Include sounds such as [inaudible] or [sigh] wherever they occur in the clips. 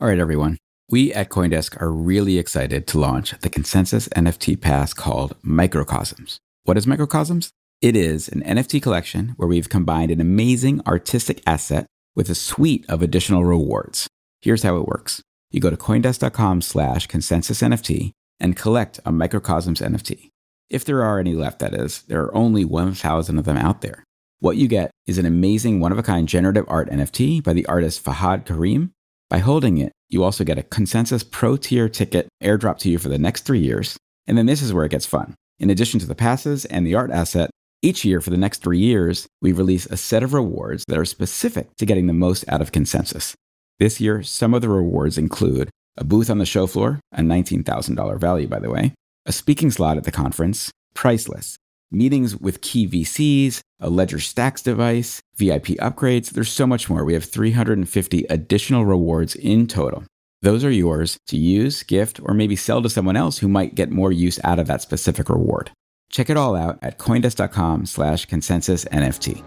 All right, everyone. We at Coindesk are really excited to launch the consensus NFT pass called Microcosms. What is Microcosms? It is an NFT collection where we've combined an amazing artistic asset with a suite of additional rewards. Here's how it works. You go to coindesk.com slash consensus NFT and collect a Microcosms NFT. If there are any left, that is, there are only 1,000 of them out there. What you get is an amazing one of a kind generative art NFT by the artist Fahad Karim. By holding it, you also get a consensus pro tier ticket airdrop to you for the next three years. And then this is where it gets fun. In addition to the passes and the art asset, each year for the next three years, we release a set of rewards that are specific to getting the most out of consensus. This year, some of the rewards include a booth on the show floor, a $19,000 value, by the way, a speaking slot at the conference, priceless, meetings with key VCs, a Ledger Stax device, VIP upgrades. There's so much more. We have 350 additional rewards in total. Those are yours to use, gift, or maybe sell to someone else who might get more use out of that specific reward. Check it all out at coindesk.com slash consensus NFT.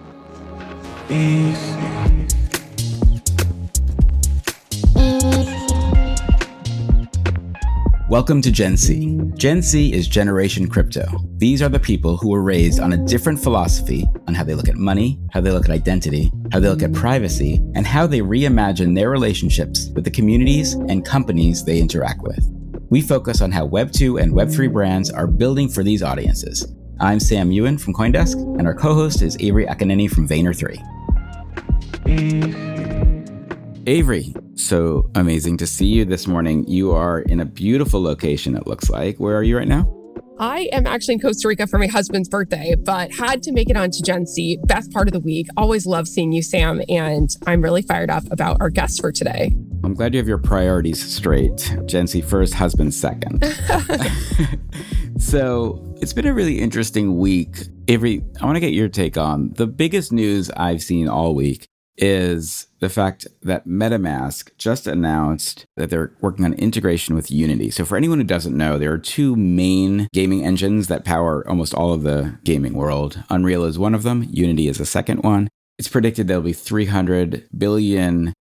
Welcome to Gen C. Gen C is Generation Crypto. These are the people who were raised on a different philosophy on how they look at money, how they look at identity, how they look at privacy, and how they reimagine their relationships with the communities and companies they interact with. We focus on how Web2 and Web3 brands are building for these audiences. I'm Sam Ewen from Coindesk, and our co host is Avery Akkineni from Vayner3. Avery, so amazing to see you this morning. You are in a beautiful location, it looks like. Where are you right now? I am actually in Costa Rica for my husband's birthday, but had to make it onto Gen C. Best part of the week. Always love seeing you, Sam. And I'm really fired up about our guest for today. I'm glad you have your priorities straight. Gen C first, husband second. [laughs] [laughs] so it's been a really interesting week. Avery, I want to get your take on the biggest news I've seen all week is the fact that MetaMask just announced that they're working on integration with Unity. So, for anyone who doesn't know, there are two main gaming engines that power almost all of the gaming world. Unreal is one of them, Unity is a second one. It's predicted there'll be $300 billion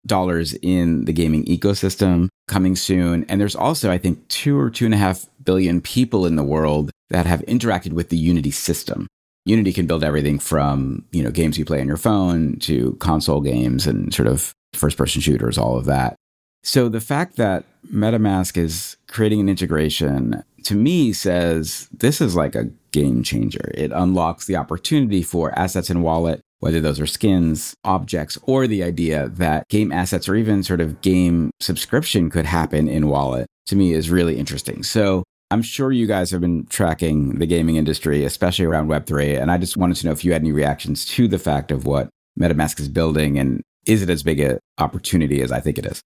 in the gaming ecosystem coming soon. And there's also, I think, two or two and a half billion people in the world that have interacted with the Unity system. Unity can build everything from, you know, games you play on your phone to console games and sort of first person shooters, all of that. So the fact that MetaMask is creating an integration to me says this is like a game changer. It unlocks the opportunity for assets in wallet, whether those are skins, objects, or the idea that game assets or even sort of game subscription could happen in wallet to me is really interesting. So I'm sure you guys have been tracking the gaming industry, especially around Web3. And I just wanted to know if you had any reactions to the fact of what MetaMask is building and is it as big an opportunity as I think it is?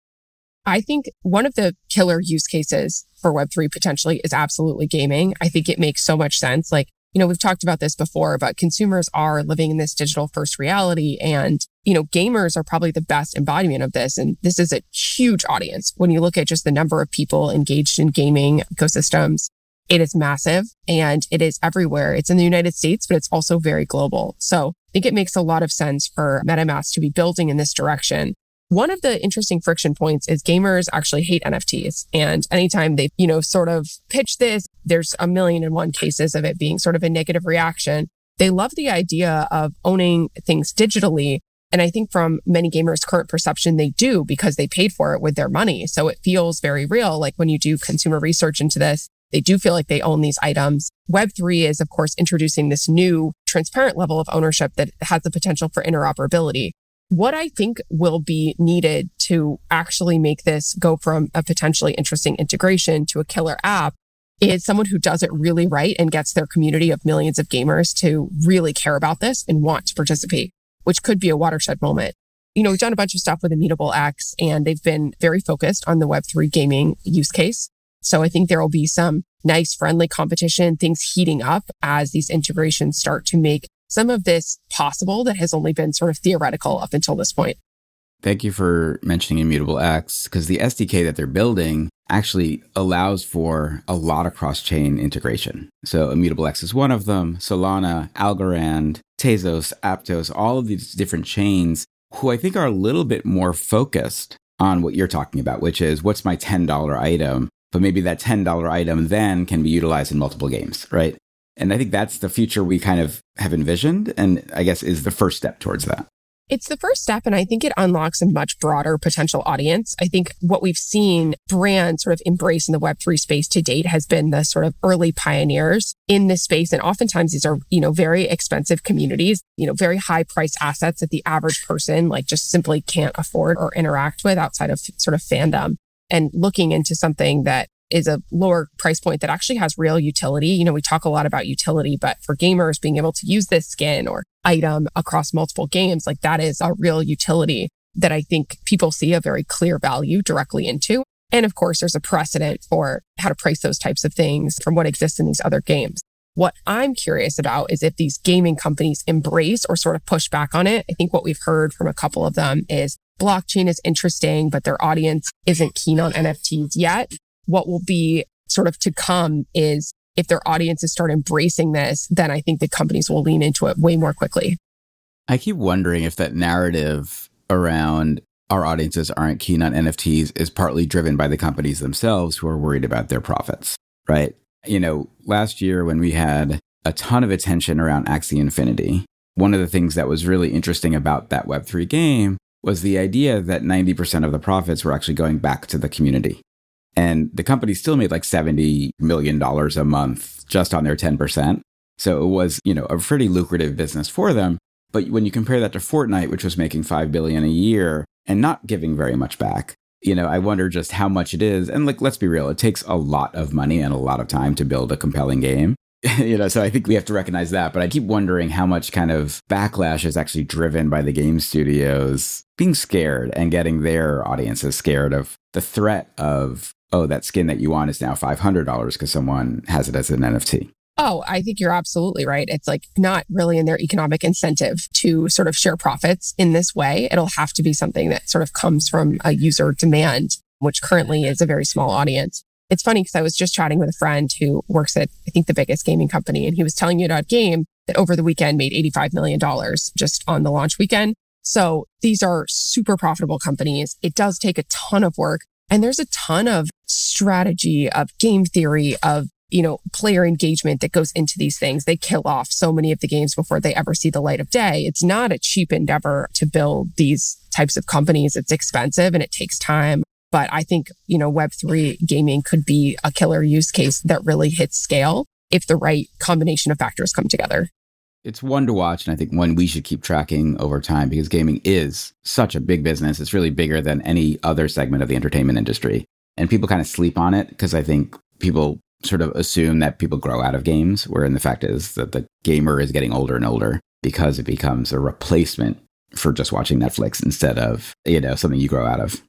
I think one of the killer use cases for Web3 potentially is absolutely gaming. I think it makes so much sense. Like, you know, we've talked about this before, but consumers are living in this digital first reality and, you know, gamers are probably the best embodiment of this. And this is a huge audience. When you look at just the number of people engaged in gaming ecosystems, it is massive and it is everywhere. It's in the United States, but it's also very global. So I think it makes a lot of sense for MetaMask to be building in this direction. One of the interesting friction points is gamers actually hate NFTs. And anytime they, you know, sort of pitch this, there's a million and one cases of it being sort of a negative reaction. They love the idea of owning things digitally, And I think from many gamers' current perception, they do because they paid for it with their money. So it feels very real. Like when you do consumer research into this, they do feel like they own these items. Web3 is, of course, introducing this new transparent level of ownership that has the potential for interoperability. What I think will be needed to actually make this go from a potentially interesting integration to a killer app is someone who does it really right and gets their community of millions of gamers to really care about this and want to participate, which could be a watershed moment. You know, we've done a bunch of stuff with Immutable X and they've been very focused on the Web3 gaming use case. So I think there will be some nice friendly competition, things heating up as these integrations start to make some of this possible that has only been sort of theoretical up until this point. Thank you for mentioning Immutable X because the SDK that they're building actually allows for a lot of cross chain integration. So, Immutable X is one of them, Solana, Algorand, Tezos, Aptos, all of these different chains who I think are a little bit more focused on what you're talking about, which is what's my $10 item but maybe that $10 item then can be utilized in multiple games, right? And I think that's the future we kind of have envisioned and I guess is the first step towards that. It's the first step, and I think it unlocks a much broader potential audience. I think what we've seen brands sort of embrace in the Web3 space to date has been the sort of early pioneers in this space. And oftentimes these are, you know, very expensive communities, you know, very high priced assets that the average person like just simply can't afford or interact with outside of sort of fandom and looking into something that is a lower price point that actually has real utility. You know, we talk a lot about utility, but for gamers being able to use this skin or item across multiple games, like that is a real utility that I think people see a very clear value directly into. And of course, there's a precedent for how to price those types of things from what exists in these other games. What I'm curious about is if these gaming companies embrace or sort of push back on it. I think what we've heard from a couple of them is blockchain is interesting, but their audience isn't keen on NFTs yet. What will be sort of to come is if their audiences start embracing this, then I think the companies will lean into it way more quickly. I keep wondering if that narrative around our audiences aren't keen on NFTs is partly driven by the companies themselves who are worried about their profits, right? You know, last year when we had a ton of attention around Axie Infinity, one of the things that was really interesting about that Web3 game was the idea that 90% of the profits were actually going back to the community. And the company still made like $70 million a month just on their 10%. So it was, you know, a pretty lucrative business for them. But when you compare that to Fortnite, which was making 5 billion a year and not giving very much back, you know, I wonder just how much it is. And like, let's be real, it takes a lot of money and a lot of time to build a compelling game. [laughs] you know, so I think we have to recognize that. But I keep wondering how much kind of backlash is actually driven by the game studios being scared and getting their audiences scared of the threat of, oh, that skin that you want is now $500 because someone has it as an NFT. Oh, I think you're absolutely right. It's like not really in their economic incentive to sort of share profits in this way. It'll have to be something that sort of comes from a user demand, which currently is a very small audience. It's funny because I was just chatting with a friend who works at, I think, the biggest gaming company, and he was telling me about game that over the weekend made $85 million just on the launch weekend. So these are super profitable companies. It does take a ton of work. And there's a ton of strategy, of game theory, of you know, player engagement that goes into these things. They kill off so many of the games before they ever see the light of day. It's not a cheap endeavor to build these types of companies. It's expensive and it takes time. But I think, you know, Web3 gaming could be a killer use case that really hits scale if the right combination of factors come together. It's one to watch, and I think one we should keep tracking over time because gaming is such a big business. It's really bigger than any other segment of the entertainment industry. And people kind of sleep on it because I think people sort of assume that people grow out of games, wherein the fact is that the gamer is getting older and older because it becomes a replacement for just watching Netflix instead of, you know, something you grow out of.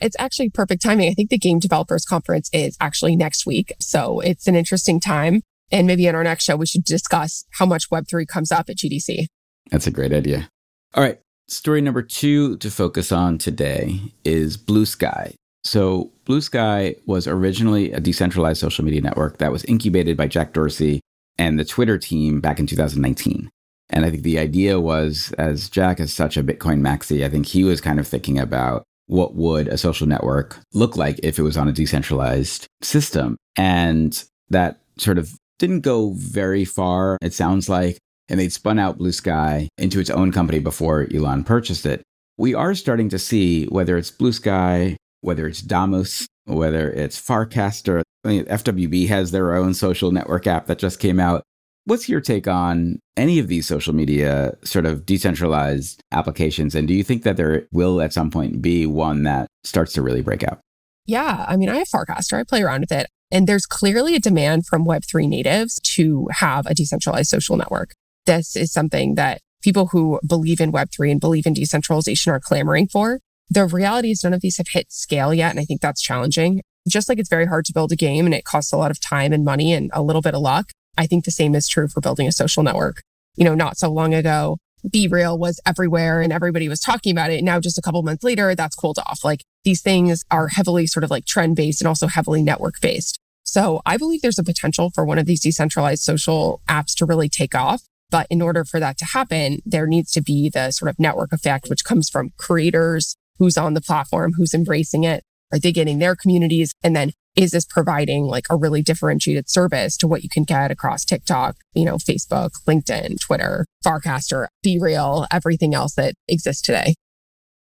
It's actually perfect timing. I think the Game Developers Conference is actually next week. So it's an interesting time. And maybe in our next show, we should discuss how much Web3 comes up at GDC. That's a great idea. All right. Story number two to focus on today is Bluesky. So, Bluesky was originally a decentralized social media network that was incubated by Jack Dorsey and the Twitter team back in 2019. And I think the idea was, as Jack is such a Bitcoin maxi, I think he was kind of thinking about what would a social network look like if it was on a decentralized system. And that sort of didn't go very far. It sounds like and they'd spun out Bluesky into its own company before Elon purchased it. We are starting to see whether it's Bluesky, whether it's Damus, whether it's Farcaster. I mean, FWB has their own social network app that just came out. What's your take on any of these social media sort of decentralized applications? And do you think that there will at some point be one that starts to really break out? Yeah. I mean, I have Farcaster, I play around with it. And there's clearly a demand from Web3 natives to have a decentralized social network. This is something that people who believe in Web3 and believe in decentralization are clamoring for. The reality is none of these have hit scale yet. And I think that's challenging. Just like it's very hard to build a game and it costs a lot of time and money and a little bit of luck. I think the same is true for building a social network. You know, not so long ago, BeReal was everywhere and everybody was talking about it. Now, just a couple months later, that's cooled off. Like these things are heavily sort of like trend based and also heavily network based. So I believe there's a potential for one of these decentralized social apps to really take off. But in order for that to happen, there needs to be the sort of network effect, which comes from creators, who's on the platform, who's embracing it. Are they getting their communities? And then is this providing like a really differentiated service to what you can get across TikTok, you know, Facebook, LinkedIn, Twitter, Farcaster, BeReal, everything else that exists today?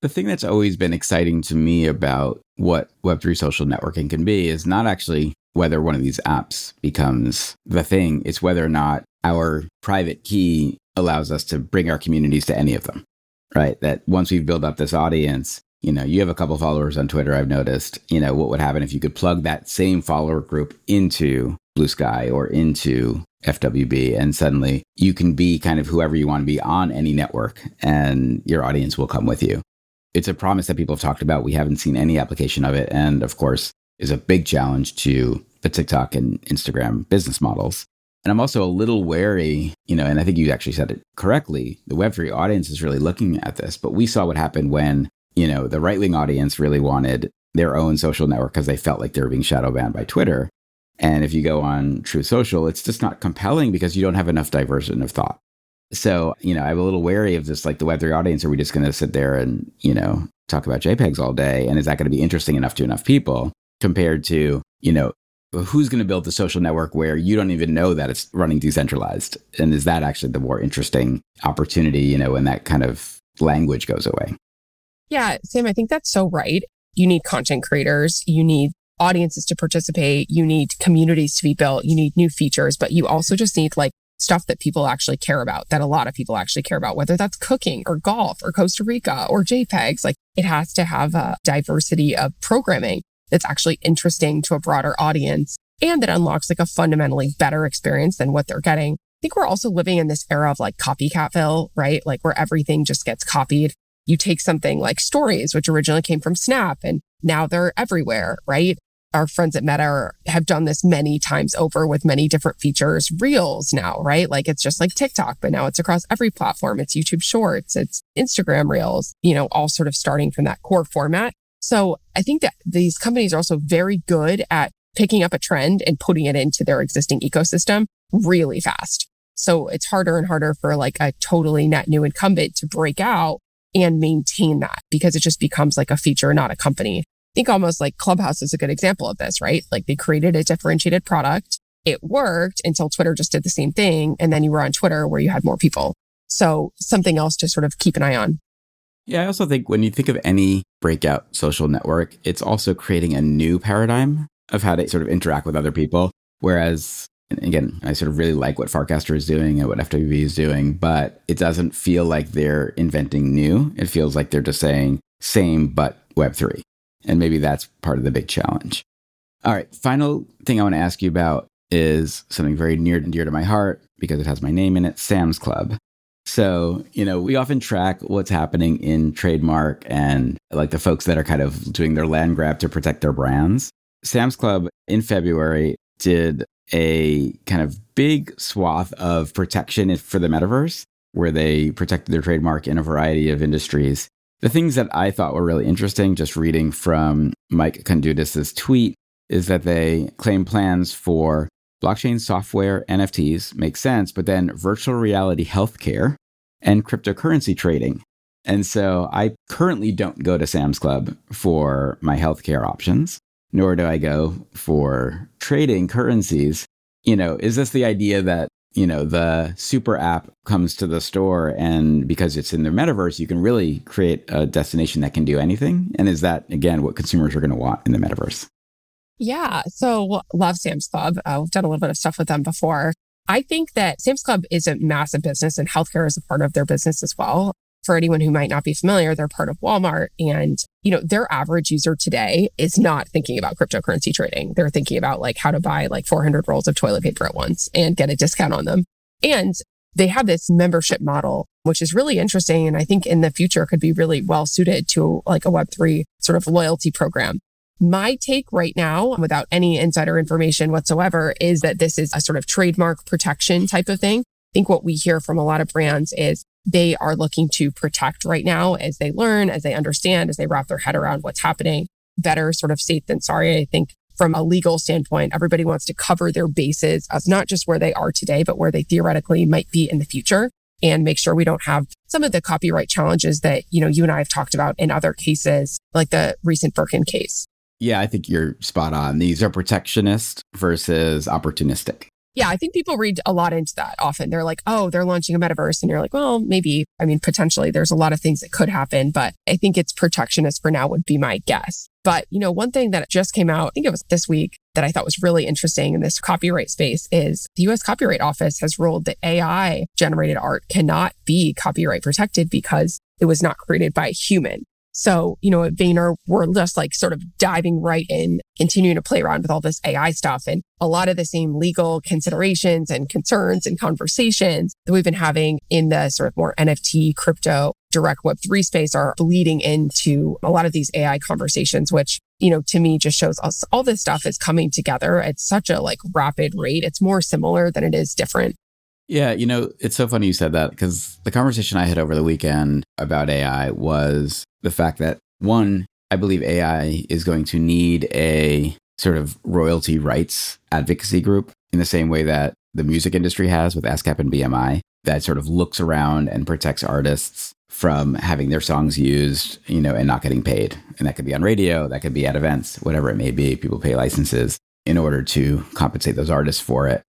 The thing that's always been exciting to me about what Web3 social networking can be is not actually whether one of these apps becomes the thing, it's whether or not our private key allows us to bring our communities to any of them, right? That once we've built up this audience, you know, you have a couple followers on Twitter, I've noticed, you know, what would happen if you could plug that same follower group into Bluesky or into FWB, and suddenly you can be kind of whoever you want to be on any network, and your audience will come with you. It's a promise that people have talked about. We haven't seen any application of it. And of course, is a big challenge to the TikTok and Instagram business models. And I'm also a little wary, you know, and I think you actually said it correctly. The Web3 audience is really looking at this, but we saw what happened when you know, the right wing audience really wanted their own social network because they felt like they were being shadow banned by Twitter. And if you go on Truth Social, it's just not compelling because you don't have enough diversion of thought. So, you know, I'm a little wary of this, like the Web3 audience. Are we just going to sit there and, you know, talk about JPEGs all day? And is that going to be interesting enough to enough people compared to, you know, who's going to build the social network where you don't even know that it's running decentralized? And is that actually the more interesting opportunity, you know, when that kind of language goes away? Yeah, Sam, I think that's so right. You need content creators, you need audiences to participate, you need communities to be built, you need new features, but you also just need like stuff that people actually care about, that a lot of people actually care about, whether that's cooking or golf or Costa Rica or JPEGs. Like it has to have a diversity of programming that's actually interesting to a broader audience and that unlocks like a fundamentally better experience than what they're getting. I think we're also living in this era of like copycatville, right? Like where everything just gets copied you take something like stories, which originally came from Snap and now they're everywhere, right? Our friends at Meta are, have done this many times over with many different features. Reels now, right? Like it's just like TikTok, but now it's across every platform. It's YouTube Shorts, it's Instagram Reels, you know, all sort of starting from that core format. So I think that these companies are also very good at picking up a trend and putting it into their existing ecosystem really fast. So it's harder and harder for like a totally net new incumbent to break out and maintain that because it just becomes like a feature, not a company. I think almost like Clubhouse is a good example of this, right? Like they created a differentiated product. It worked until Twitter just did the same thing. And then you were on Twitter where you had more people. So something else to sort of keep an eye on. Yeah, I also think when you think of any breakout social network, it's also creating a new paradigm of how to sort of interact with other people. Whereas again, I sort of really like what Farcaster is doing and what FWB is doing, but it doesn't feel like they're inventing new. It feels like they're just saying same, but Web3. And maybe that's part of the big challenge. All right. Final thing I want to ask you about is something very near and dear to my heart because it has my name in it Sam's Club. So, you know, we often track what's happening in trademark and like the folks that are kind of doing their land grab to protect their brands. Sam's Club in February did a kind of big swath of protection for the metaverse where they protected their trademark in a variety of industries. The things that I thought were really interesting, just reading from Mike Kondoudis' tweet, is that they claim plans for blockchain software, NFTs, make sense, but then virtual reality healthcare and cryptocurrency trading. And so I currently don't go to Sam's Club for my healthcare options nor do I go for trading currencies. You know, is this the idea that, you know, the super app comes to the store and because it's in the metaverse, you can really create a destination that can do anything. And is that, again, what consumers are going to want in the metaverse? Yeah. So love Sam's Club. Uh, we've done a little bit of stuff with them before. I think that Sam's Club is a massive business and healthcare is a part of their business as well. For anyone who might not be familiar, they're part of Walmart and, you know, their average user today is not thinking about cryptocurrency trading. They're thinking about like how to buy like 400 rolls of toilet paper at once and get a discount on them. And they have this membership model, which is really interesting. And I think in the future could be really well suited to like a Web3 sort of loyalty program. My take right now, without any insider information whatsoever, is that this is a sort of trademark protection type of thing. I think what we hear from a lot of brands is they are looking to protect right now as they learn, as they understand, as they wrap their head around what's happening. Better sort of safe than sorry. I think from a legal standpoint, everybody wants to cover their bases of not just where they are today, but where they theoretically might be in the future and make sure we don't have some of the copyright challenges that, you know, you and I have talked about in other cases, like the recent Birkin case. Yeah, I think you're spot on. These are protectionist versus opportunistic. Yeah, I think people read a lot into that often. They're like, oh, they're launching a metaverse. And you're like, well, maybe. I mean, potentially there's a lot of things that could happen, but I think it's protectionist for now, would be my guess. But, you know, one thing that just came out, I think it was this week, that I thought was really interesting in this copyright space is the US Copyright Office has ruled that AI generated art cannot be copyright protected because it was not created by a human. So, you know, at Vayner, we're just like sort of diving right in, continuing to play around with all this AI stuff and a lot of the same legal considerations and concerns and conversations that we've been having in the sort of more NFT, crypto, direct Web3 space are bleeding into a lot of these AI conversations, which, you know, to me just shows us all this stuff is coming together at such a like rapid rate. It's more similar than it is different. Yeah, you know, it's so funny you said that because the conversation I had over the weekend about AI was the fact that one, I believe AI is going to need a sort of royalty rights advocacy group in the same way that the music industry has with ASCAP and BMI that sort of looks around and protects artists from having their songs used, you know, and not getting paid. And that could be on radio, that could be at events, whatever it may be. People pay licenses in order to compensate those artists for it.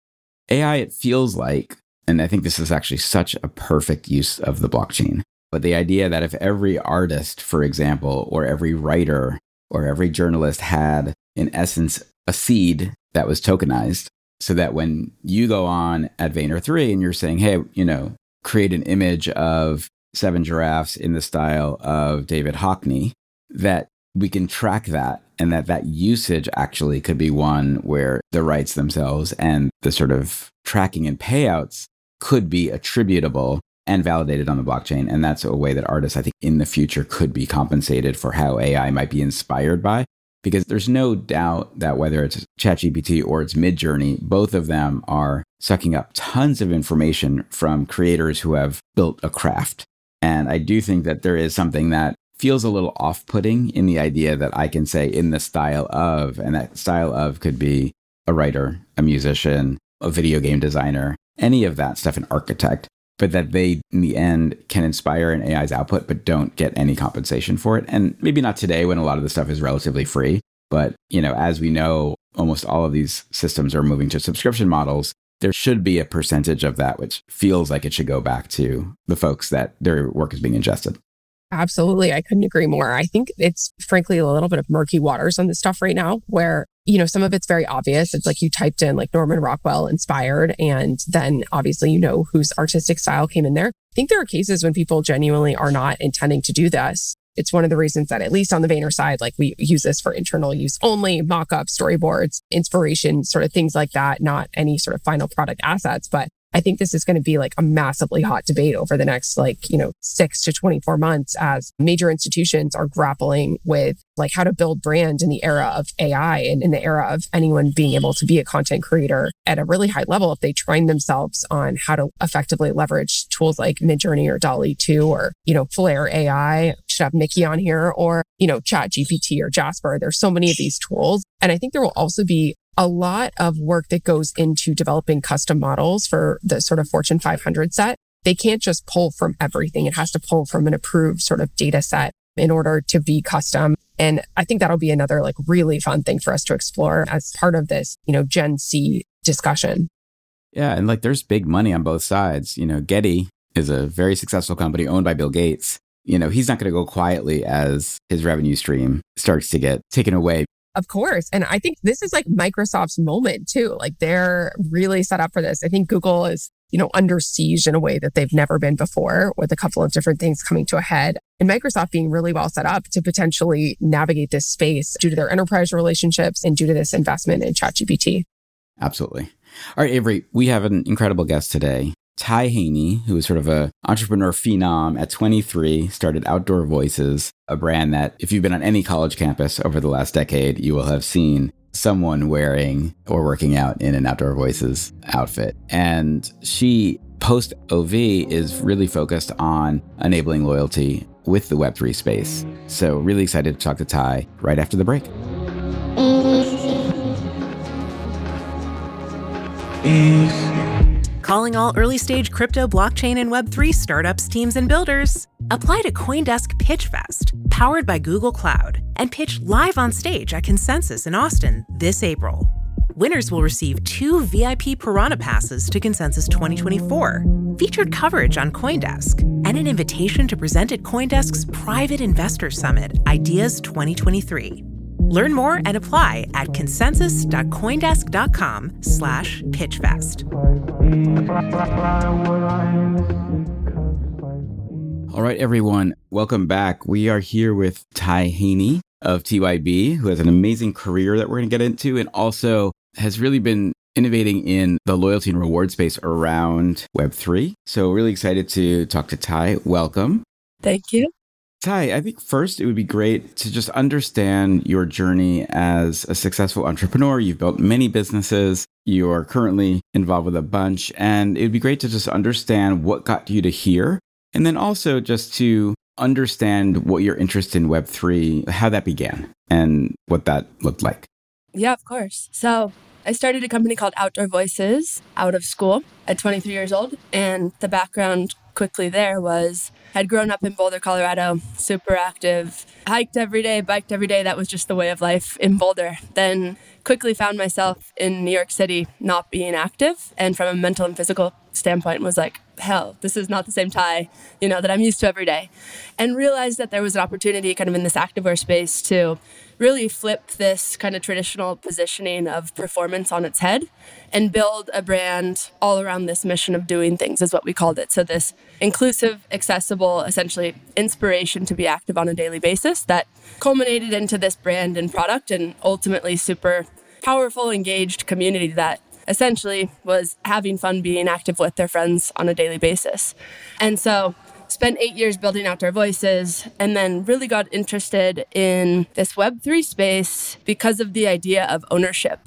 AI, it feels like and I think this is actually such a perfect use of the blockchain. But the idea that if every artist, for example, or every writer or every journalist had, in essence, a seed that was tokenized, so that when you go on at Vayner 3 and you're saying, hey, you know, create an image of seven giraffes in the style of David Hockney, that we can track that and that that usage actually could be one where the rights themselves and the sort of tracking and payouts could be attributable and validated on the blockchain. And that's a way that artists, I think, in the future could be compensated for how AI might be inspired by. Because there's no doubt that whether it's ChatGPT or it's Midjourney, both of them are sucking up tons of information from creators who have built a craft. And I do think that there is something that feels a little off putting in the idea that I can say in the style of, and that style of could be a writer, a musician, a video game designer, any of that stuff, an architect, but that they, in the end, can inspire an AI's output, but don't get any compensation for it. And maybe not today when a lot of the stuff is relatively free. But, you know, as we know, almost all of these systems are moving to subscription models. There should be a percentage of that which feels like it should go back to the folks that their work is being ingested. Absolutely. I couldn't agree more. I think it's frankly a little bit of murky waters on this stuff right now where, you know, some of it's very obvious. It's like you typed in like Norman Rockwell inspired, and then obviously you know whose artistic style came in there. I think there are cases when people genuinely are not intending to do this. It's one of the reasons that at least on the Vayner side, like we use this for internal use only, mock-up, storyboards, inspiration, sort of things like that, not any sort of final product assets. But I think this is going to be like a massively hot debate over the next like, you know, six to 24 months as major institutions are grappling with like how to build brand in the era of AI and in the era of anyone being able to be a content creator at a really high level if they train themselves on how to effectively leverage tools like Midjourney or DALL-E 2 or, you know, Flair AI. Should have Mickey on here or, you know, Chat GPT or Jasper. There's so many of these tools. And I think there will also be a lot of work that goes into developing custom models for the sort of Fortune 500 set. They can't just pull from everything. It has to pull from an approved sort of data set in order to be custom. And I think that'll be another like really fun thing for us to explore as part of this, you know, Gen C discussion. Yeah, and like there's big money on both sides. You know, Getty is a very successful company owned by Bill Gates. You know, he's not going to go quietly as his revenue stream starts to get taken away. Of course. And I think this is like Microsoft's moment too. Like they're really set up for this. I think Google is, you know, under siege in a way that they've never been before with a couple of different things coming to a head and Microsoft being really well set up to potentially navigate this space due to their enterprise relationships and due to this investment in ChatGPT. Absolutely. All right, Avery, we have an incredible guest today. Ty Haney, who is sort of an entrepreneur phenom at 23, started Outdoor Voices, a brand that, if you've been on any college campus over the last decade, you will have seen someone wearing or working out in an Outdoor Voices outfit. And she, post OV, is really focused on enabling loyalty with the Web3 space. So, really excited to talk to Ty right after the break. [laughs] Calling all early stage crypto, blockchain, and Web3 startups, teams, and builders. Apply to Coindesk Pitch Fest, powered by Google Cloud, and pitch live on stage at Consensus in Austin this April. Winners will receive two VIP Piranha passes to Consensus 2024, featured coverage on Coindesk, and an invitation to present at Coindesk's Private Investor Summit, Ideas 2023. Learn more and apply at consensus.coindesk.com slash pitchfest. All right, everyone, welcome back. We are here with Ty Haney of TYB, who has an amazing career that we're going to get into and also has really been innovating in the loyalty and reward space around Web3. So, really excited to talk to Ty. Welcome. Thank you. Ty, I think first it would be great to just understand your journey as a successful entrepreneur. You've built many businesses. You are currently involved with a bunch. And it would be great to just understand what got you to here. And then also just to understand what your interest in Web3, how that began and what that looked like. Yeah, of course. So I started a company called Outdoor Voices out of school at 23 years old. And the background quickly there was had grown up in Boulder, Colorado, super active, hiked every day, biked every day. That was just the way of life in Boulder. Then quickly found myself in New York City not being active. And from a mental and physical standpoint, was like, hell, this is not the same Ty, you know, that I'm used to every day. And realized that there was an opportunity kind of in this activewear space to really flip this kind of traditional positioning of performance on its head and build a brand all around this mission of doing things is what we called it. So this inclusive, accessible, essentially inspiration to be active on a daily basis that culminated into this brand and product and ultimately super powerful, engaged community that essentially was having fun being active with their friends on a daily basis. And so spent eight years building out outdoor voices and then really got interested in this web3 space because of the idea of ownership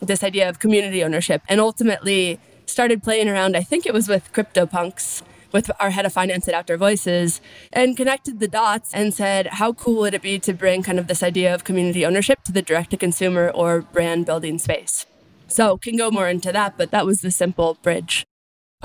this idea of community ownership and ultimately started playing around i think it was with CryptoPunks with our head of finance at Outdoor Voices and connected the dots and said, how cool would it be to bring kind of this idea of community ownership to the direct to consumer or brand building space? So, can go more into that, but that was the simple bridge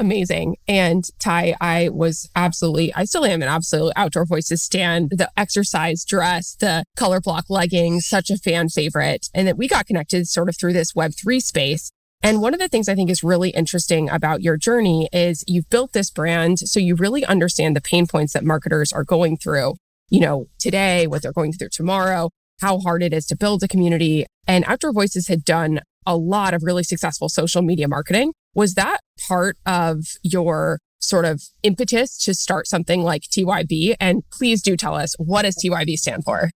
amazing. And Ty, I was absolutely, I still am an absolute outdoor voices stand, the exercise dress, the color block leggings, such a fan favorite. And that we got connected sort of through this Web3 space. And one of the things I think is really interesting about your journey is you've built this brand. So you really understand the pain points that marketers are going through, you know, today, what they're going through tomorrow, how hard it is to build a community. And Outdoor Voices had done a lot of really successful social media marketing. Was that part of your sort of impetus to start something like TYB? And please do tell us what does TYB stand for?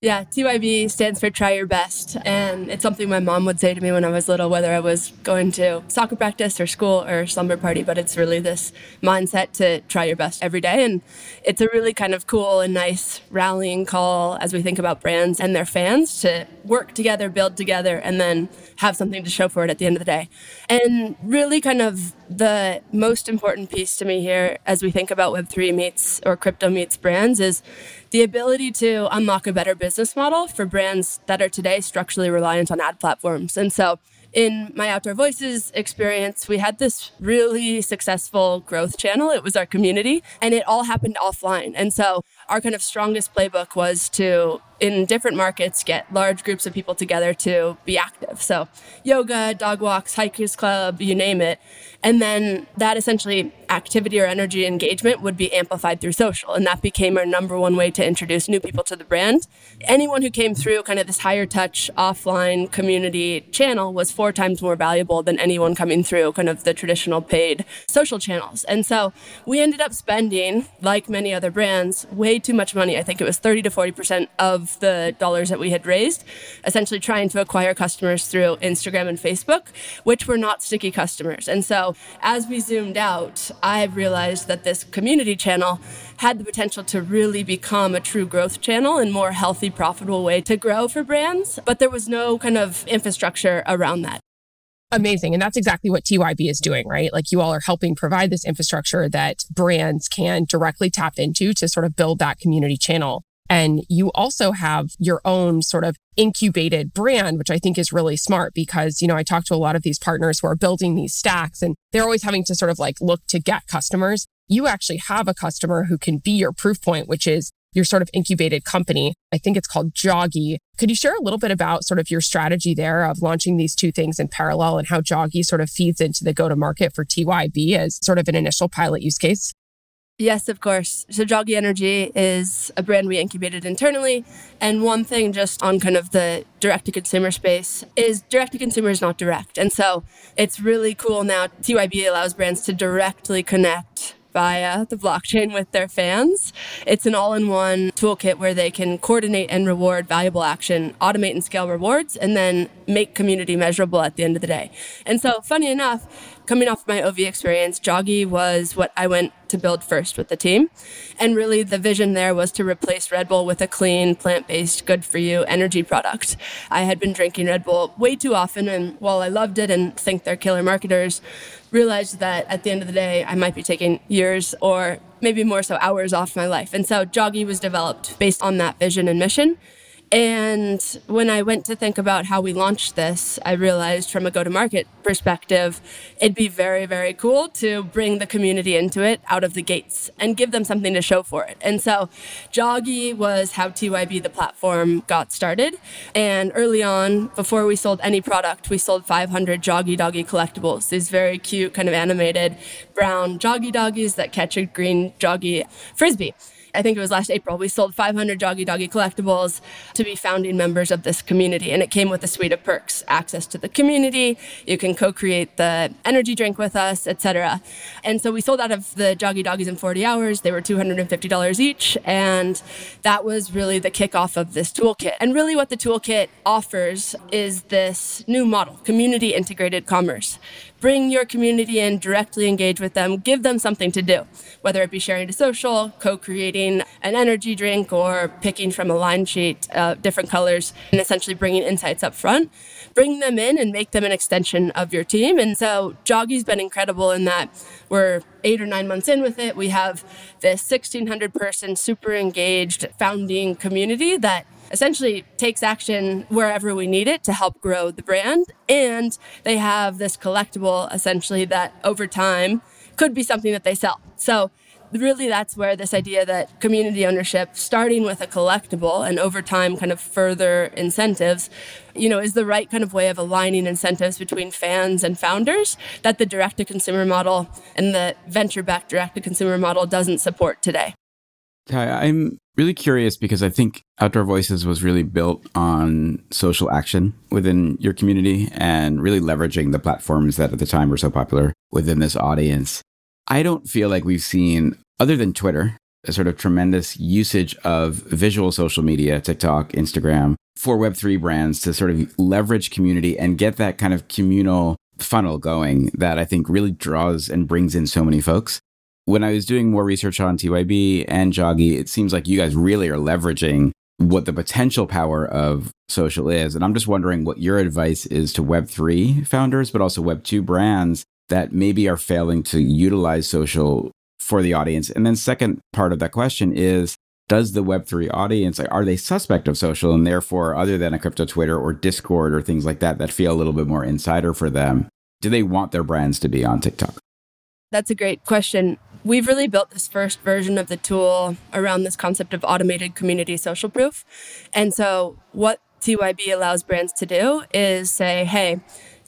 Yeah, TYB stands for try your best. And it's something my mom would say to me when I was little, whether I was going to soccer practice or school or slumber party. But it's really this mindset to try your best every day. And it's a really kind of cool and nice rallying call as we think about brands and their fans to work together, build together, and then have something to show for it at the end of the day. And really, kind of the most important piece to me here as we think about Web3 meets or crypto meets brands is the ability to unlock a better business model for brands that are today structurally reliant on ad platforms. And so in my Outdoor Voices experience, we had this really successful growth channel. It was our community, and it all happened offline. And so our kind of strongest playbook was to in different markets get large groups of people together to be active. So yoga, dog walks, hikers club, you name it. And then that essentially activity or energy engagement would be amplified through social. And that became our number one way to introduce new people to the brand. Anyone who came through kind of this higher touch offline community channel was four times more valuable than anyone coming through kind of the traditional paid social channels. And so we ended up spending, like many other brands, too much money. I think it was 30 to 40% of the dollars that we had raised, essentially trying to acquire customers through Instagram and Facebook, which were not sticky customers. And so as we zoomed out, I realized that this community channel had the potential to really become a true growth channel and more healthy, profitable way to grow for brands. But there was no kind of infrastructure around that. Amazing. And that's exactly what TYB is doing, right? Like you all are helping provide this infrastructure that brands can directly tap into to sort of build that community channel. And you also have your own sort of incubated brand, which I think is really smart because, you know, I talk to a lot of these partners who are building these stacks and they're always having to sort of like look to get customers. You actually have a customer who can be your proof point, which is your sort of incubated company. I think it's called Joggy. Could you share a little bit about sort of your strategy there of launching these two things in parallel and how Joggy sort of feeds into the go to market for TYB as sort of an initial pilot use case? Yes, of course. So Joggy Energy is a brand we incubated internally. And one thing just on kind of the direct to consumer space is direct to consumer is not direct. And so it's really cool now. TYB allows brands to directly connect via the blockchain with their fans. It's an all in one toolkit where they can coordinate and reward valuable action, automate and scale rewards, and then make community measurable at the end of the day. And so, funny enough, coming off my OV experience, Joggy was what I went to build first with the team. And really, the vision there was to replace Red Bull with a clean, plant based, good for you energy product. I had been drinking Red Bull way too often, and while I loved it and think they're killer marketers, realized that at the end of the day, I might be taking years or maybe more so hours off my life. And so Joggy was developed based on that vision and mission. And when I went to think about how we launched this, I realized from a go to market perspective, it'd be very, very cool to bring the community into it out of the gates and give them something to show for it. And so Joggy was how TYB, the platform, got started. And early on, before we sold any product, we sold 500 Joggy Doggy collectibles, these very cute, kind of animated brown Joggy Doggies that catch a green Joggy frisbee. I think it was last April, we sold 500 Joggy Doggy collectibles to be founding members of this community. And it came with a suite of perks access to the community, you can co create the energy drink with us, etc. And so we sold out of the Joggy Doggies in 40 hours. They were $250 each. And that was really the kickoff of this toolkit. And really, what the toolkit offers is this new model community integrated commerce bring your community in, directly engage with them, give them something to do, whether it be sharing to social, co creating an energy drink, or picking from a line sheet uh, different colors and essentially bringing insights up front. Bring them in and make them an extension of your team. And so Joggy's been incredible in that we're eight or nine months in with it. We have this 1,600 person, super engaged founding community that essentially takes action wherever we need it to help grow the brand. And they have this collectible essentially that over time could be something that they sell. So really that's where this idea that community ownership starting with a collectible and over time kind of further incentives you know is the right kind of way of aligning incentives between fans and founders that the direct to consumer model and the venture backed direct to consumer model doesn't support today I'm really curious because I think Outdoor Voices was really built on social action within your community and really leveraging the platforms that at the time were so popular within this audience. I don't feel like we've seen, other than Twitter, a sort of tremendous usage of visual social media, TikTok, Instagram, for Web3 brands to sort of leverage community and get that kind of communal funnel going that I think really draws and brings in so many folks when I was doing more research on TYB and Joggy, it seems like you guys really are leveraging what the potential power of social is. And I'm just wondering what your advice is to Web3 founders, but also Web2 brands that maybe are failing to utilize social for the audience. And then, second part of that question is does the Web3 audience, are they suspect of social and therefore, other than a crypto Twitter or Discord or things like that, that feel a little bit more insider for them, do they want their brands to be on TikTok? That's a great question. We've really built this first version of the tool around this concept of automated community social proof. And so, what TYB allows brands to do is say, hey,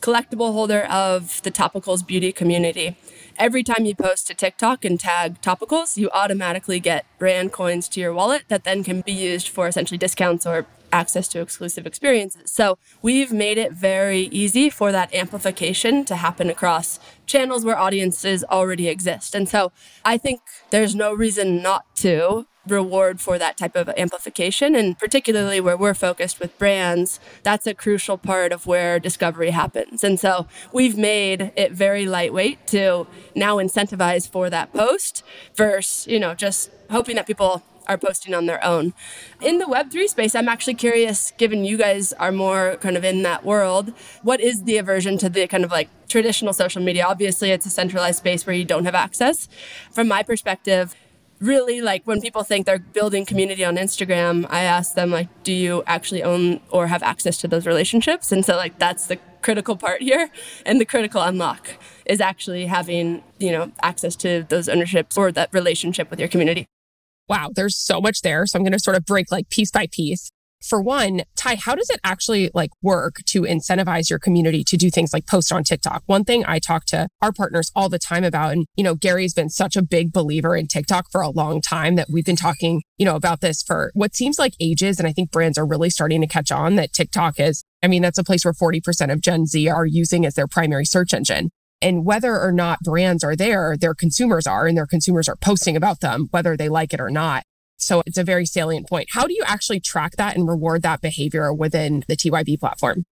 collectible holder of the topicals beauty community. Every time you post to TikTok and tag topicals, you automatically get brand coins to your wallet that then can be used for essentially discounts or access to exclusive experiences. So we've made it very easy for that amplification to happen across channels where audiences already exist. And so I think there's no reason not to reward for that type of amplification. And particularly where we're focused with brands, that's a crucial part of where discovery happens. And so we've made it very lightweight to now incentivize for that post versus, you know, just hoping that people are posting on their own. In the Web3 space, I'm actually curious, given you guys are more kind of in that world, what is the aversion to the kind of like traditional social media? Obviously, it's a centralized space where you don't have access. From my perspective, really like when people think they're building community on Instagram, I ask them like, do you actually own or have access to those relationships? And so like that's the critical part here and the critical unlock is actually having, you know, access to those ownerships or that relationship with your community wow, there's so much there. So I'm going to sort of break like piece by piece. For one, Ty, how does it actually like work to incentivize your community to do things like post on TikTok? One thing I talk to our partners all the time about, and you know, Gary's been such a big believer in TikTok for a long time that we've been talking, you know, about this for what seems like ages. And I think brands are really starting to catch on that TikTok is, I mean, that's a place where 40% of Gen Z are using as their primary search engine. And whether or not brands are there, their consumers are, and their consumers are posting about them, whether they like it or not. So it's a very salient point. How do you actually track that and reward that behavior within the TYB platform?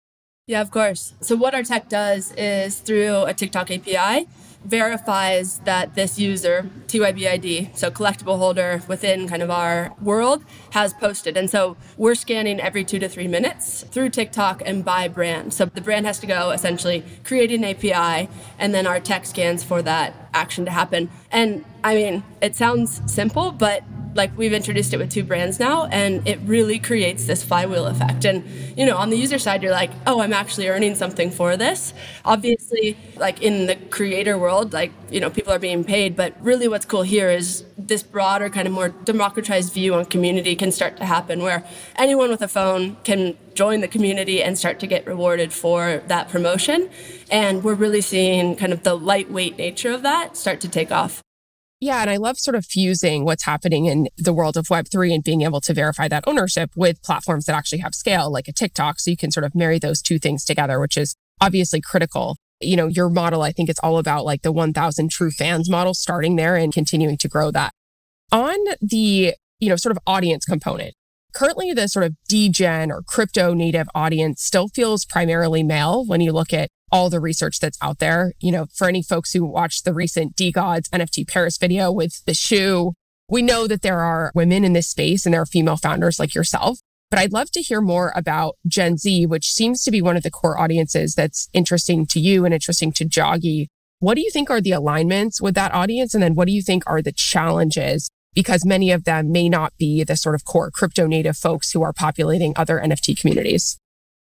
Yeah, of course. So, what our tech does is through a TikTok API, verifies that this user, TYBID, so collectible holder within kind of our world, has posted. And so we're scanning every two to three minutes through TikTok and by brand. So the brand has to go essentially create an API, and then our tech scans for that action to happen. And I mean, it sounds simple, but like we've introduced it with two brands now and it really creates this flywheel effect. And you know on the user side you're like oh i'm actually earning something for this. Obviously like in the creator world like you know people are being paid but really what's cool here is this broader kind of more democratized view on community can start to happen where anyone with a phone can join the community and start to get rewarded for that promotion. And we're really seeing kind of the lightweight nature of that start to take off yeah. And I love sort of fusing what's happening in the world of Web3 and being able to verify that ownership with platforms that actually have scale, like a TikTok. So you can sort of marry those two things together, which is obviously critical. You know, your model, I think it's all about like the 1000 true fans model, starting there and continuing to grow that. On the, you know, sort of audience component, currently the sort of degen or crypto native audience still feels primarily male when you look at all the research that's out there. You know, for any folks who watched the recent DeGods NFT Paris video with the shoe, we know that there are women in this space and there are female founders like yourself. But I'd love to hear more about Gen Z, which seems to be one of the core audiences that's interesting to you and interesting to Joggy. What do you think are the alignments with that audience? And then what do you think are the challenges? Because many of them may not be the sort of core crypto native folks who are populating other NFT communities.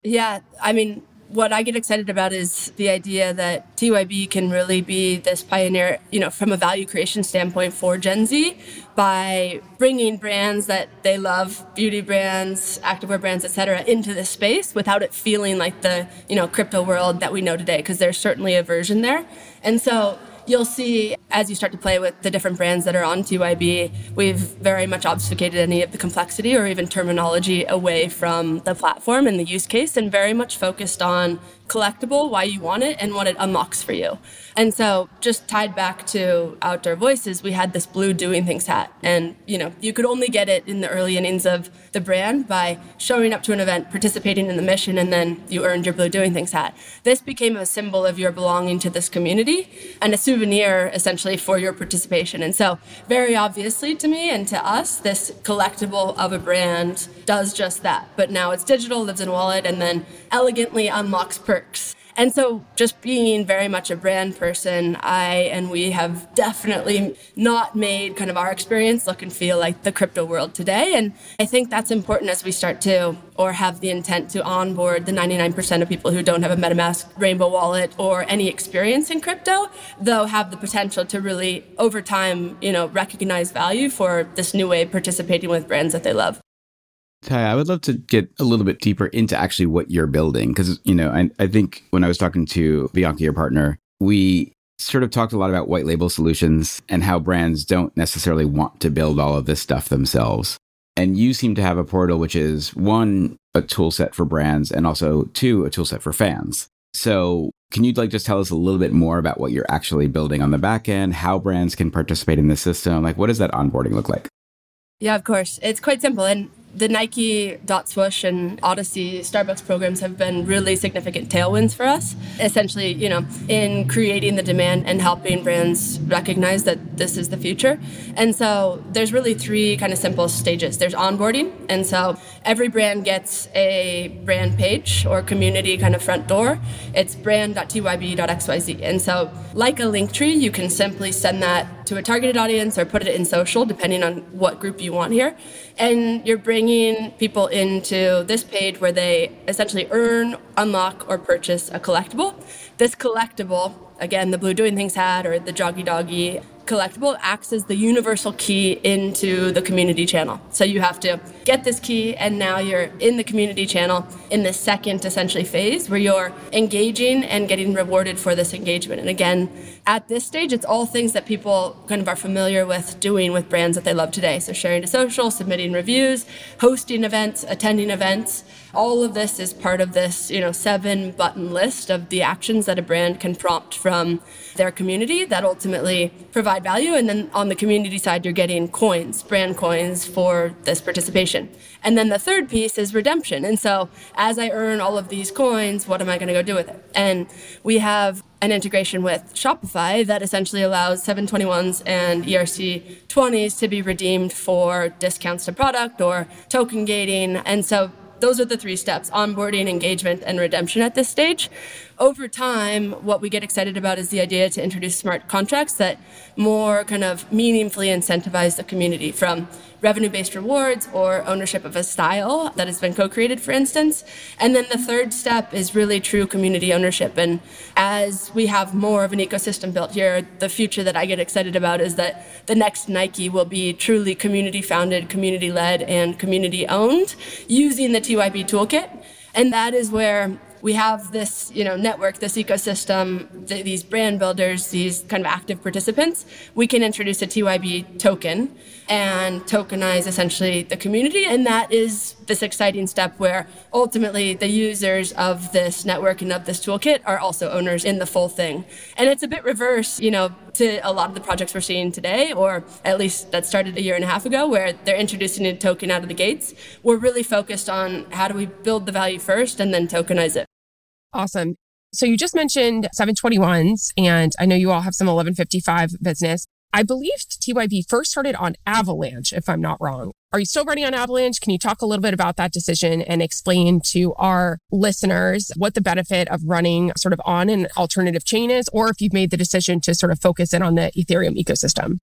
Yeah, I mean, what I get excited about is the idea that TYB can really be this pioneer, you know, from a value creation standpoint for Gen Z by bringing brands that they love, beauty brands, activewear brands, etc., into this space without it feeling like the, you know, crypto world that we know today because there's certainly a version there. And so you'll see as you start to play with the different brands that are on TYB, we've very much obfuscated any of the complexity or even terminology away from the platform and the use case and very much focused on collectible, why you want it, and what it unlocks for you. And so, just tied back to Outdoor Voices, we had this blue doing things hat. And, you know, you could only get it in the early innings of the brand by showing up to an event, participating in the mission, and then you earned your blue doing things hat. This became a symbol of your belonging to this community and a souvenir essentially for your participation. And so, very obviously to me and to us, this collectible of a brand does just that. But now it's digital, lives in wallet, and then elegantly unlocks perks And so, just being very much a brand person, I and we have definitely not made kind of our experience look and feel like the crypto world today. And I think that's important as we start to, or have the intent to onboard the 99% of people who don't have a MetaMask Rainbow wallet or any experience in crypto, though have the potential to really, over time, you know, recognize value for this new way of participating with brands that they love. Ty, I would love to get a little bit deeper into actually what you're building. Because, you know, I, I think when I was talking to Bianca, your partner, we sort of talked a lot about white label solutions and how brands don't necessarily want to build all of this stuff themselves. And you seem to have a portal which is one, a tool set for brands, and also two, a tool set for fans. So can you like just tell us a little bit more about what you're actually building on the back end, how brands can participate in the system? Like what does that onboarding look like? Yeah, of course. It's quite simple. And the Nike Dot Swoosh and Odyssey Starbucks programs have been really significant tailwinds for us. Essentially, you know, in creating the demand and helping brands recognize that this is the future. And so there's really three kind of simple stages. There's onboarding, and so every brand gets a brand page or community kind of front door. It's brand.tyb.xyz. And so like a link tree, you can simply send that to a targeted audience or put it in social depending on what group you want here. And you're bringing people into this page where they essentially earn, unlock, or purchase a collectible. This collectible, again, the Blue Doing Things hat or the Joggy Doggy collectible acts as the universal key into the community channel. So you have to get this key, and now you're in the community channel in the second essentially phase where you're engaging and getting rewarded for this engagement. And again, at this stage, it's all things that people kind of are familiar with doing with brands that they love today. So sharing to social, submitting reviews, hosting events, attending events. All of this is part of this, you know, seven button list of the actions that a brand can prompt from their community that ultimately provide value. And then on the community side, you're getting coins, brand coins for this participation. And then the third piece is redemption. And so as I earn all of these coins, what am I going to go do with it? And we have an integration with Shopify that essentially allows 721s and ERC 20s to be redeemed for discounts to product or token gating. And so those are the three steps onboarding, engagement, and redemption at this stage. Over time, what we get excited about is the idea to introduce smart contracts that more kind of meaningfully incentivize the community from revenue based rewards or ownership of a style that has been co created, for instance. And then the third step is really true community ownership. And as we have more of an ecosystem built here, the future that I get excited about is that the next Nike will be truly community founded, community led, and community owned using the TYB toolkit. And that is where we have this you know network this ecosystem th- these brand builders these kind of active participants we can introduce a tyb token and tokenize essentially the community and that is this exciting step where ultimately the users of this network and of this toolkit are also owners in the full thing and it's a bit reverse you know to a lot of the projects we're seeing today or at least that started a year and a half ago where they're introducing a token out of the gates we're really focused on how do we build the value first and then tokenize it Awesome. So you just mentioned 721s, and I know you all have some 1155 business. I believe TYB first started on Avalanche, if I'm not wrong. Are you still running on Avalanche? Can you talk a little bit about that decision and explain to our listeners what the benefit of running sort of on an alternative chain is, or if you've made the decision to sort of focus in on the Ethereum ecosystem?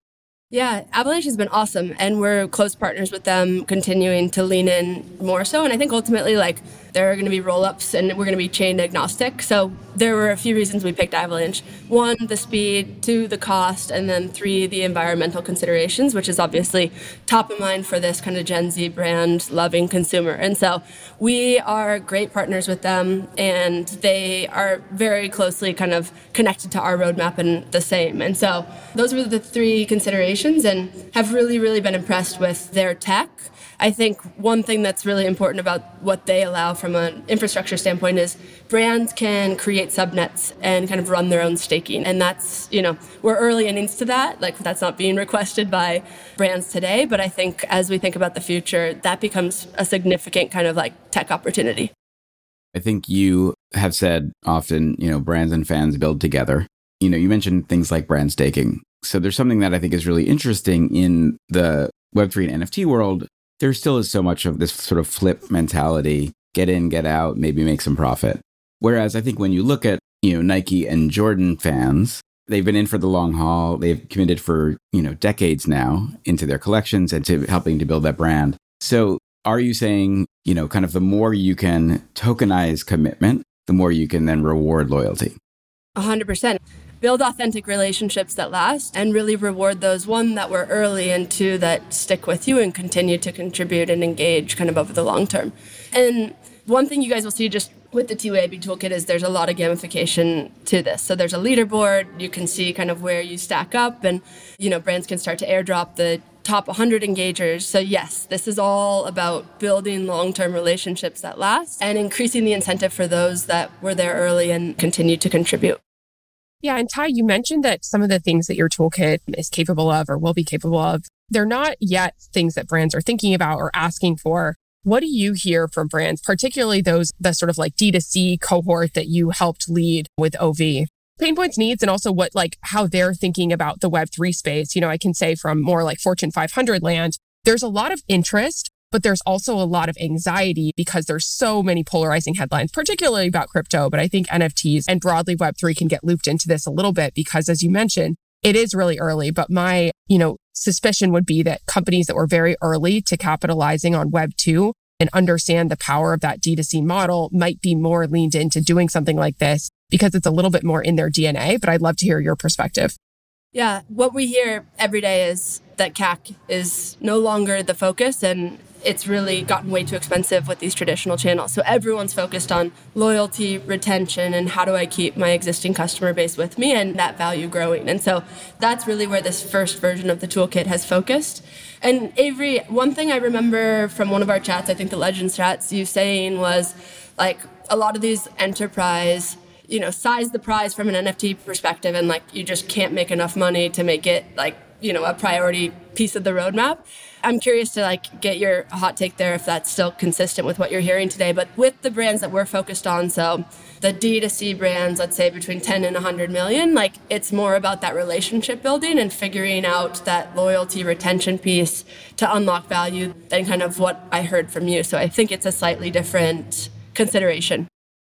Yeah, Avalanche has been awesome, and we're close partners with them, continuing to lean in more so. And I think ultimately, like, there are going to be roll ups and we're going to be chain agnostic. So there were a few reasons we picked Avalanche one, the speed, two, the cost, and then three, the environmental considerations, which is obviously top of mind for this kind of Gen Z brand loving consumer. And so we are great partners with them, and they are very closely kind of connected to our roadmap and the same. And so those were the three considerations, and have really, really been impressed with their tech I think one thing that's really important about what they allow from an infrastructure standpoint is brands can create subnets and kind of run their own staking. And that's, you know, we're early innings to that. Like that's not being requested by brands today. But I think as we think about the future, that becomes a significant kind of like tech opportunity. I think you have said often, you know, brands and fans build together. You know, you mentioned things like brand staking. So there's something that I think is really interesting in the Web3 and NFT world there still is so much of this sort of flip mentality get in, get out, maybe make some profit. Whereas I think when you look at you know, Nike and Jordan fans. They've been in for the long haul. They've committed for, you know, decades now into their collections and to helping to build that brand. So are you saying, you know, kind of the more you can tokenize commitment, the more you can then reward loyalty? 100%. Build authentic relationships that last and really reward those one that were early and two that stick with you and continue to contribute and engage kind of over the long term. And one thing you guys will see just with the TYB toolkit is there's a lot of gamification to this. So there's a leaderboard, you can see kind of where you stack up and you know brands can start to airdrop the top 100 engagers. So, yes, this is all about building long term relationships that last and increasing the incentive for those that were there early and continue to contribute. Yeah. And Ty, you mentioned that some of the things that your toolkit is capable of or will be capable of, they're not yet things that brands are thinking about or asking for. What do you hear from brands, particularly those, the sort of like D2C cohort that you helped lead with OV? pain points needs and also what like how they're thinking about the web3 space you know i can say from more like fortune 500 land there's a lot of interest but there's also a lot of anxiety because there's so many polarizing headlines particularly about crypto but i think nfts and broadly web3 can get looped into this a little bit because as you mentioned it is really early but my you know suspicion would be that companies that were very early to capitalizing on web 2 and understand the power of that D2C model might be more leaned into doing something like this because it's a little bit more in their DNA. But I'd love to hear your perspective. Yeah, what we hear every day is that CAC is no longer the focus and it's really gotten way too expensive with these traditional channels. So everyone's focused on loyalty, retention, and how do I keep my existing customer base with me and that value growing. And so that's really where this first version of the toolkit has focused. And Avery, one thing I remember from one of our chats, I think the Legends chats, you saying was like a lot of these enterprise you know, size the prize from an NFT perspective and like you just can't make enough money to make it like, you know, a priority piece of the roadmap. I'm curious to like get your hot take there if that's still consistent with what you're hearing today. But with the brands that we're focused on, so the D2C brands, let's say between 10 and 100 million, like it's more about that relationship building and figuring out that loyalty retention piece to unlock value than kind of what I heard from you. So I think it's a slightly different consideration.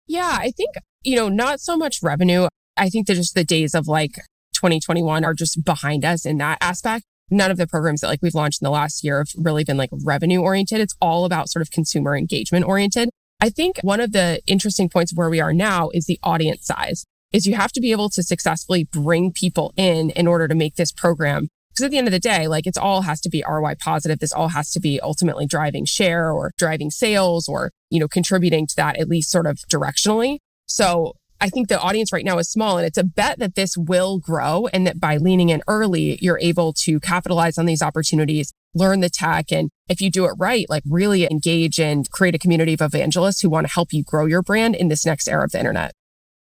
Yeah, I think you know, not so much revenue. I think that just the days of like 2021 are just behind us in that aspect. None of the programs that like we've launched in the last year have really been like revenue oriented. It's all about sort of consumer engagement oriented. I think one of the interesting points of where we are now is the audience size is you have to be able to successfully bring people in in order to make this program. Because at the end of the day, like it's all has to be ROI positive. This all has to be ultimately driving share or driving sales or, you know, contributing to that at least sort of directionally. So I think the audience right now is small and it's a bet that this will grow and that by leaning in early, you're able to capitalize on these opportunities, learn the tech. And if you do it right, like really engage and create a community of evangelists who want to help you grow your brand in this next era of the internet.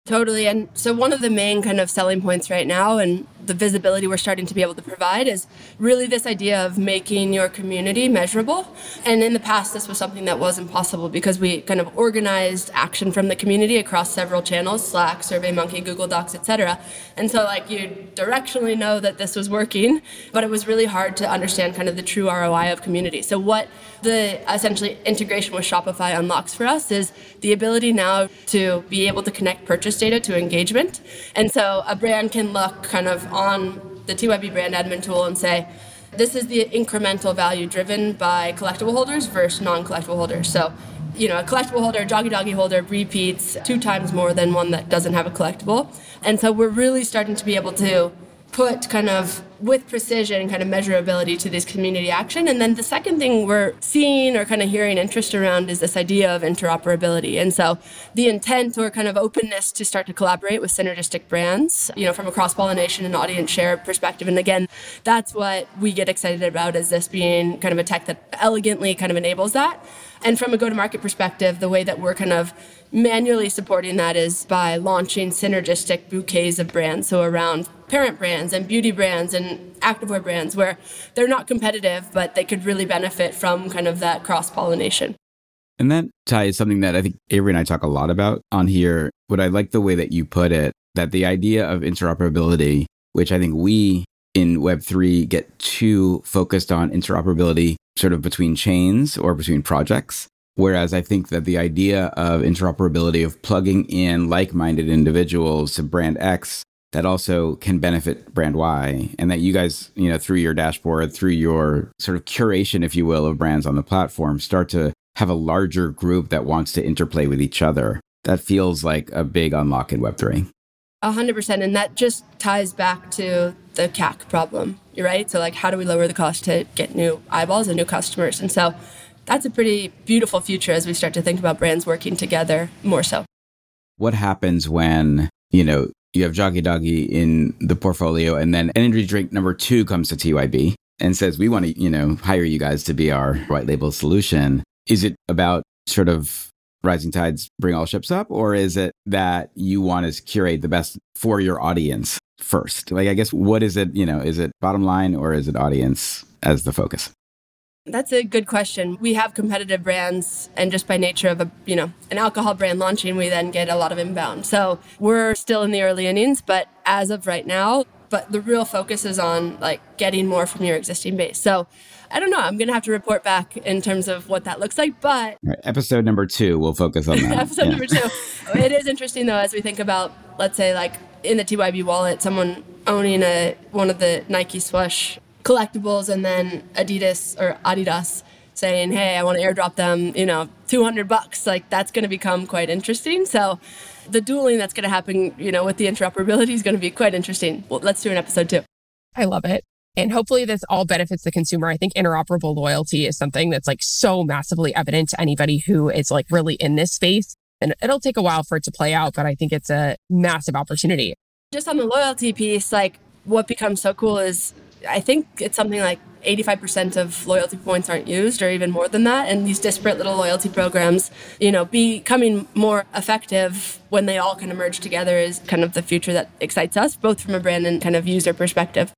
Totally. And so, one of the main kind of selling points right now, and the visibility we're starting to be able to provide, is really this idea of making your community measurable. And in the past, this was something that was impossible because we kind of organized action from the community across several channels Slack, SurveyMonkey, Google Docs, etc. And so, like, you directionally know that this was working, but it was really hard to understand kind of the true ROI of community. So, what the essentially integration with Shopify unlocks for us is the ability now to be able to connect purchase data to engagement. And so a brand can look kind of on the TYB brand admin tool and say, this is the incremental value driven by collectible holders versus non-collectible holders. So, you know, a collectible holder, a Joggy Doggy holder repeats two times more than one that doesn't have a collectible. And so we're really starting to be able to put kind of with precision kind of measurability to this community action. And then the second thing we're seeing or kind of hearing interest around is this idea of interoperability. And so the intent or kind of openness to start to collaborate with synergistic brands, you know, from a cross pollination and audience share perspective. And again, that's what we get excited about as this being kind of a tech that elegantly kind of enables that. And from a go to market perspective, the way that we're kind of manually supporting that is by launching synergistic bouquets of brands. So around parent brands and beauty brands and activewear brands where they're not competitive, but they could really benefit from kind of that cross pollination. And that ties something that I think Avery and I talk a lot about on here. What I like the way that you put it, that the idea of interoperability, which I think we in Web3 get too focused on interoperability sort of between chains or between projects. Whereas I think that the idea of interoperability, of plugging in like minded individuals to brand X that also can benefit brand Y, and that you guys, you know, through your dashboard, through your sort of curation, if you will, of brands on the platform, start to have a larger group that wants to interplay with each other. That feels like a big unlock in Web3. A hundred percent. And that just ties back to the CAC problem. Right. So like how do we lower the cost to get new eyeballs and new customers? And so that's a pretty beautiful future as we start to think about brands working together more so. What happens when, you know, you have Joggy Doggy in the portfolio and then energy drink number two comes to TYB and says, we want to, you know, hire you guys to be our white label solution. Is it about sort of rising tides bring all ships up? Or is it that you want to curate the best for your audience first? Like, I guess, what is it, you know, is it bottom line or is it audience as the focus? That's a good question. We have competitive brands, and just by nature of a you know an alcohol brand launching, we then get a lot of inbound. So we're still in the early innings, but as of right now, but the real focus is on like getting more from your existing base. So I don't know. I'm going to have to report back in terms of what that looks like. But right, episode number two, we'll focus on [laughs] that. episode yeah. number two. it is interesting though, as we think about, let's say, like in the TYB wallet, someone owning a one of the Nike swoosh collectibles and then Adidas or Adidas saying, "Hey, I want to airdrop them, you know, 200 bucks." Like that's going to become quite interesting. So the dueling that's going to happen, you know, with the interoperability is going to be quite interesting. Well, let's do an episode two. I love it. And hopefully this all benefits the consumer. I think interoperable loyalty is something that's like so massively evident to anybody who is like really in this space. And it'll take a while for it to play out, but I think it's a massive opportunity. Just on the loyalty piece, like what becomes so cool is I think it's something like 85% of loyalty points aren't used or even more than that and these disparate little loyalty programs you know becoming more effective when they all kind of merge together is kind of the future that excites us both from a brand and kind of user perspective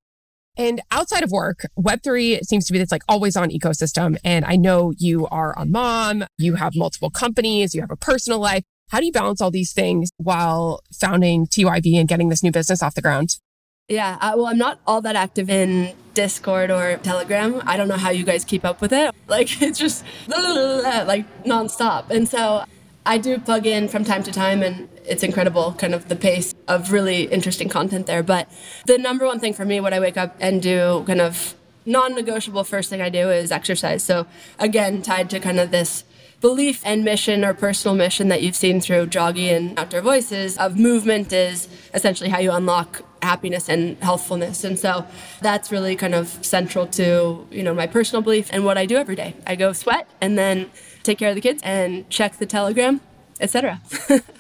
and outside of work, Web3 seems to be this like always on ecosystem. And I know you are a mom, you have multiple companies, you have a personal life. How do you balance all these things while founding TYB and getting this new business off the ground? Yeah, uh, well, I'm not all that active in Discord or Telegram. I don't know how you guys keep up with it. [laughs] Like, it's just [laughs] like nonstop. And so I do plug in from time to time, and it's incredible, kind of the pace of really interesting content there. But the number one thing for me, what I wake up and do, kind of non negotiable first thing I do is exercise. So, again, tied to kind of this belief and mission or personal mission that you've seen through Joggy and Outdoor Voices of movement is essentially how you unlock happiness and healthfulness. And so that's really kind of central to, you know, my personal belief and what I do every day. I go sweat and then take care of the kids and check the telegram, etc. [laughs]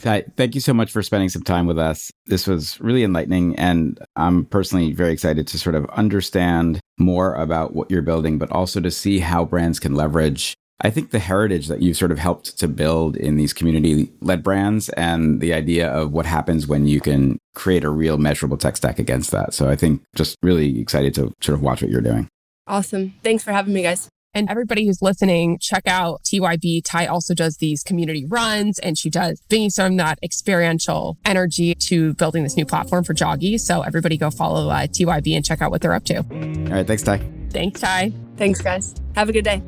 Thank you so much for spending some time with us. This was really enlightening, and I'm personally very excited to sort of understand more about what you're building, but also to see how brands can leverage I think the heritage that you've sort of helped to build in these community led brands and the idea of what happens when you can create a real measurable tech stack against that. So I think just really excited to sort of watch what you're doing. Awesome. Thanks for having me, guys. And everybody who's listening, check out TYB. Ty also does these community runs and she does bringing some of that experiential energy to building this new platform for Joggy. So everybody go follow uh, TYB and check out what they're up to. All right. Thanks, Ty. Thanks, Ty. Thanks, guys. Have a good day.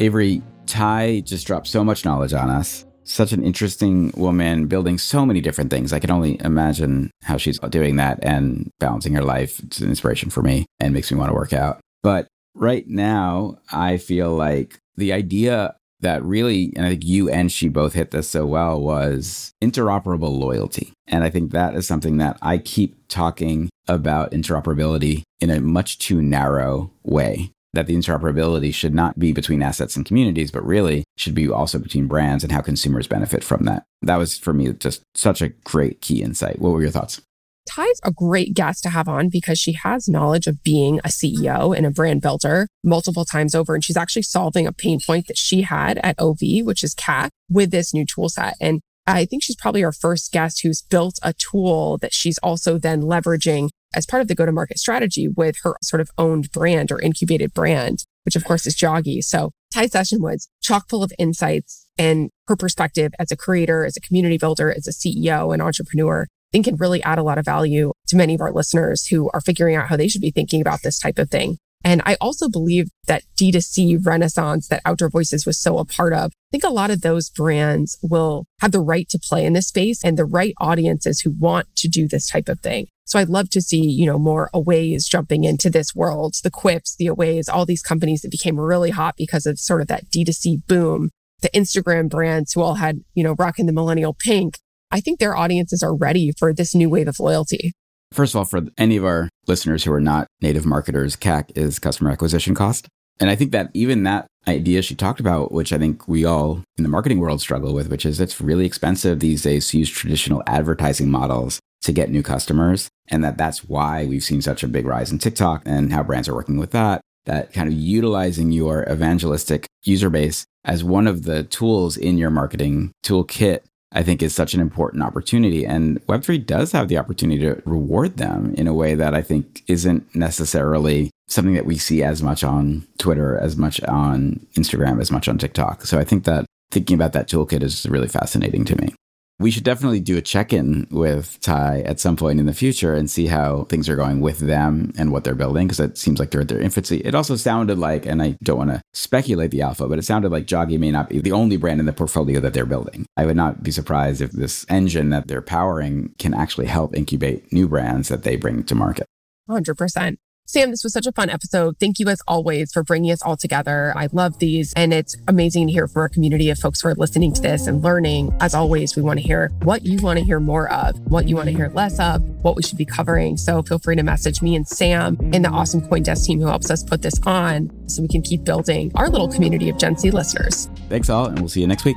Avery, Ty just dropped so much knowledge on us. Such an interesting woman building so many different things. I can only imagine how she's doing that and balancing her life. It's an inspiration for me and makes me want to work out. But right now, I feel like the idea that really, and I think you and she both hit this so well, was interoperable loyalty. And I think that is something that I keep talking about interoperability in a much too narrow way. That the interoperability should not be between assets and communities, but really should be also between brands and how consumers benefit from that. That was for me just such a great key insight. What were your thoughts? Ty's a great guest to have on because she has knowledge of being a CEO and a brand builder multiple times over. And she's actually solving a pain point that she had at OV, which is CAC, with this new tool set. And I think she's probably our first guest who's built a tool that she's also then leveraging as part of the go to market strategy with her sort of owned brand or incubated brand, which of course is Joggy. So Ty's session was chock full of insights and her perspective as a creator, as a community builder, as a CEO and entrepreneur I think can really add a lot of value to many of our listeners who are figuring out how they should be thinking about this type of thing. And I also believe that D2C renaissance that Outdoor Voices was so a part of, I think a lot of those brands will have the right to play in this space and the right audiences who want to do this type of thing. So I'd love to see, you know, more Aways jumping into this world, the Quips, the Aways, all these companies that became really hot because of sort of that D2C boom, the Instagram brands who all had, you know, rocking the millennial pink. I think their audiences are ready for this new wave of loyalty. First of all, for any of our listeners who are not native marketers, CAC is customer acquisition cost. And I think that even that idea she talked about, which I think we all in the marketing world struggle with, which is it's really expensive these days to use traditional advertising models to get new customers. And that that's why we've seen such a big rise in TikTok and how brands are working with that. That kind of utilizing your evangelistic user base as one of the tools in your marketing toolkit I think is such an important opportunity. And Web3 does have the opportunity to reward them in a way that I think isn't necessarily something that we see as much on Twitter, as much on Instagram, as much on TikTok. So I think that thinking about that toolkit is really fascinating to me we should definitely do a check in with Ty at some point in the future and see how things are going with them and what they're building because it seems like they're at their infancy. It also sounded like, and I don't want to speculate the alpha, but it sounded like Joggy may not be the only brand in the portfolio that they're building. I would not be surprised if this engine that they're powering can actually help incubate new brands that they bring to market. 100%. Sam, this was such a fun episode. Thank you as always for bringing us all together. I love these and it's amazing to hear from our community of folks who are listening to this and learning. As always, we want to hear what you want to hear more of, what you want to hear less of, what we should be covering. So feel free to message me and Sam and the awesome CoinDesk team who helps us put this on so we can keep building our little community of Gen Z listeners. Thanks all, and we'll see you next week.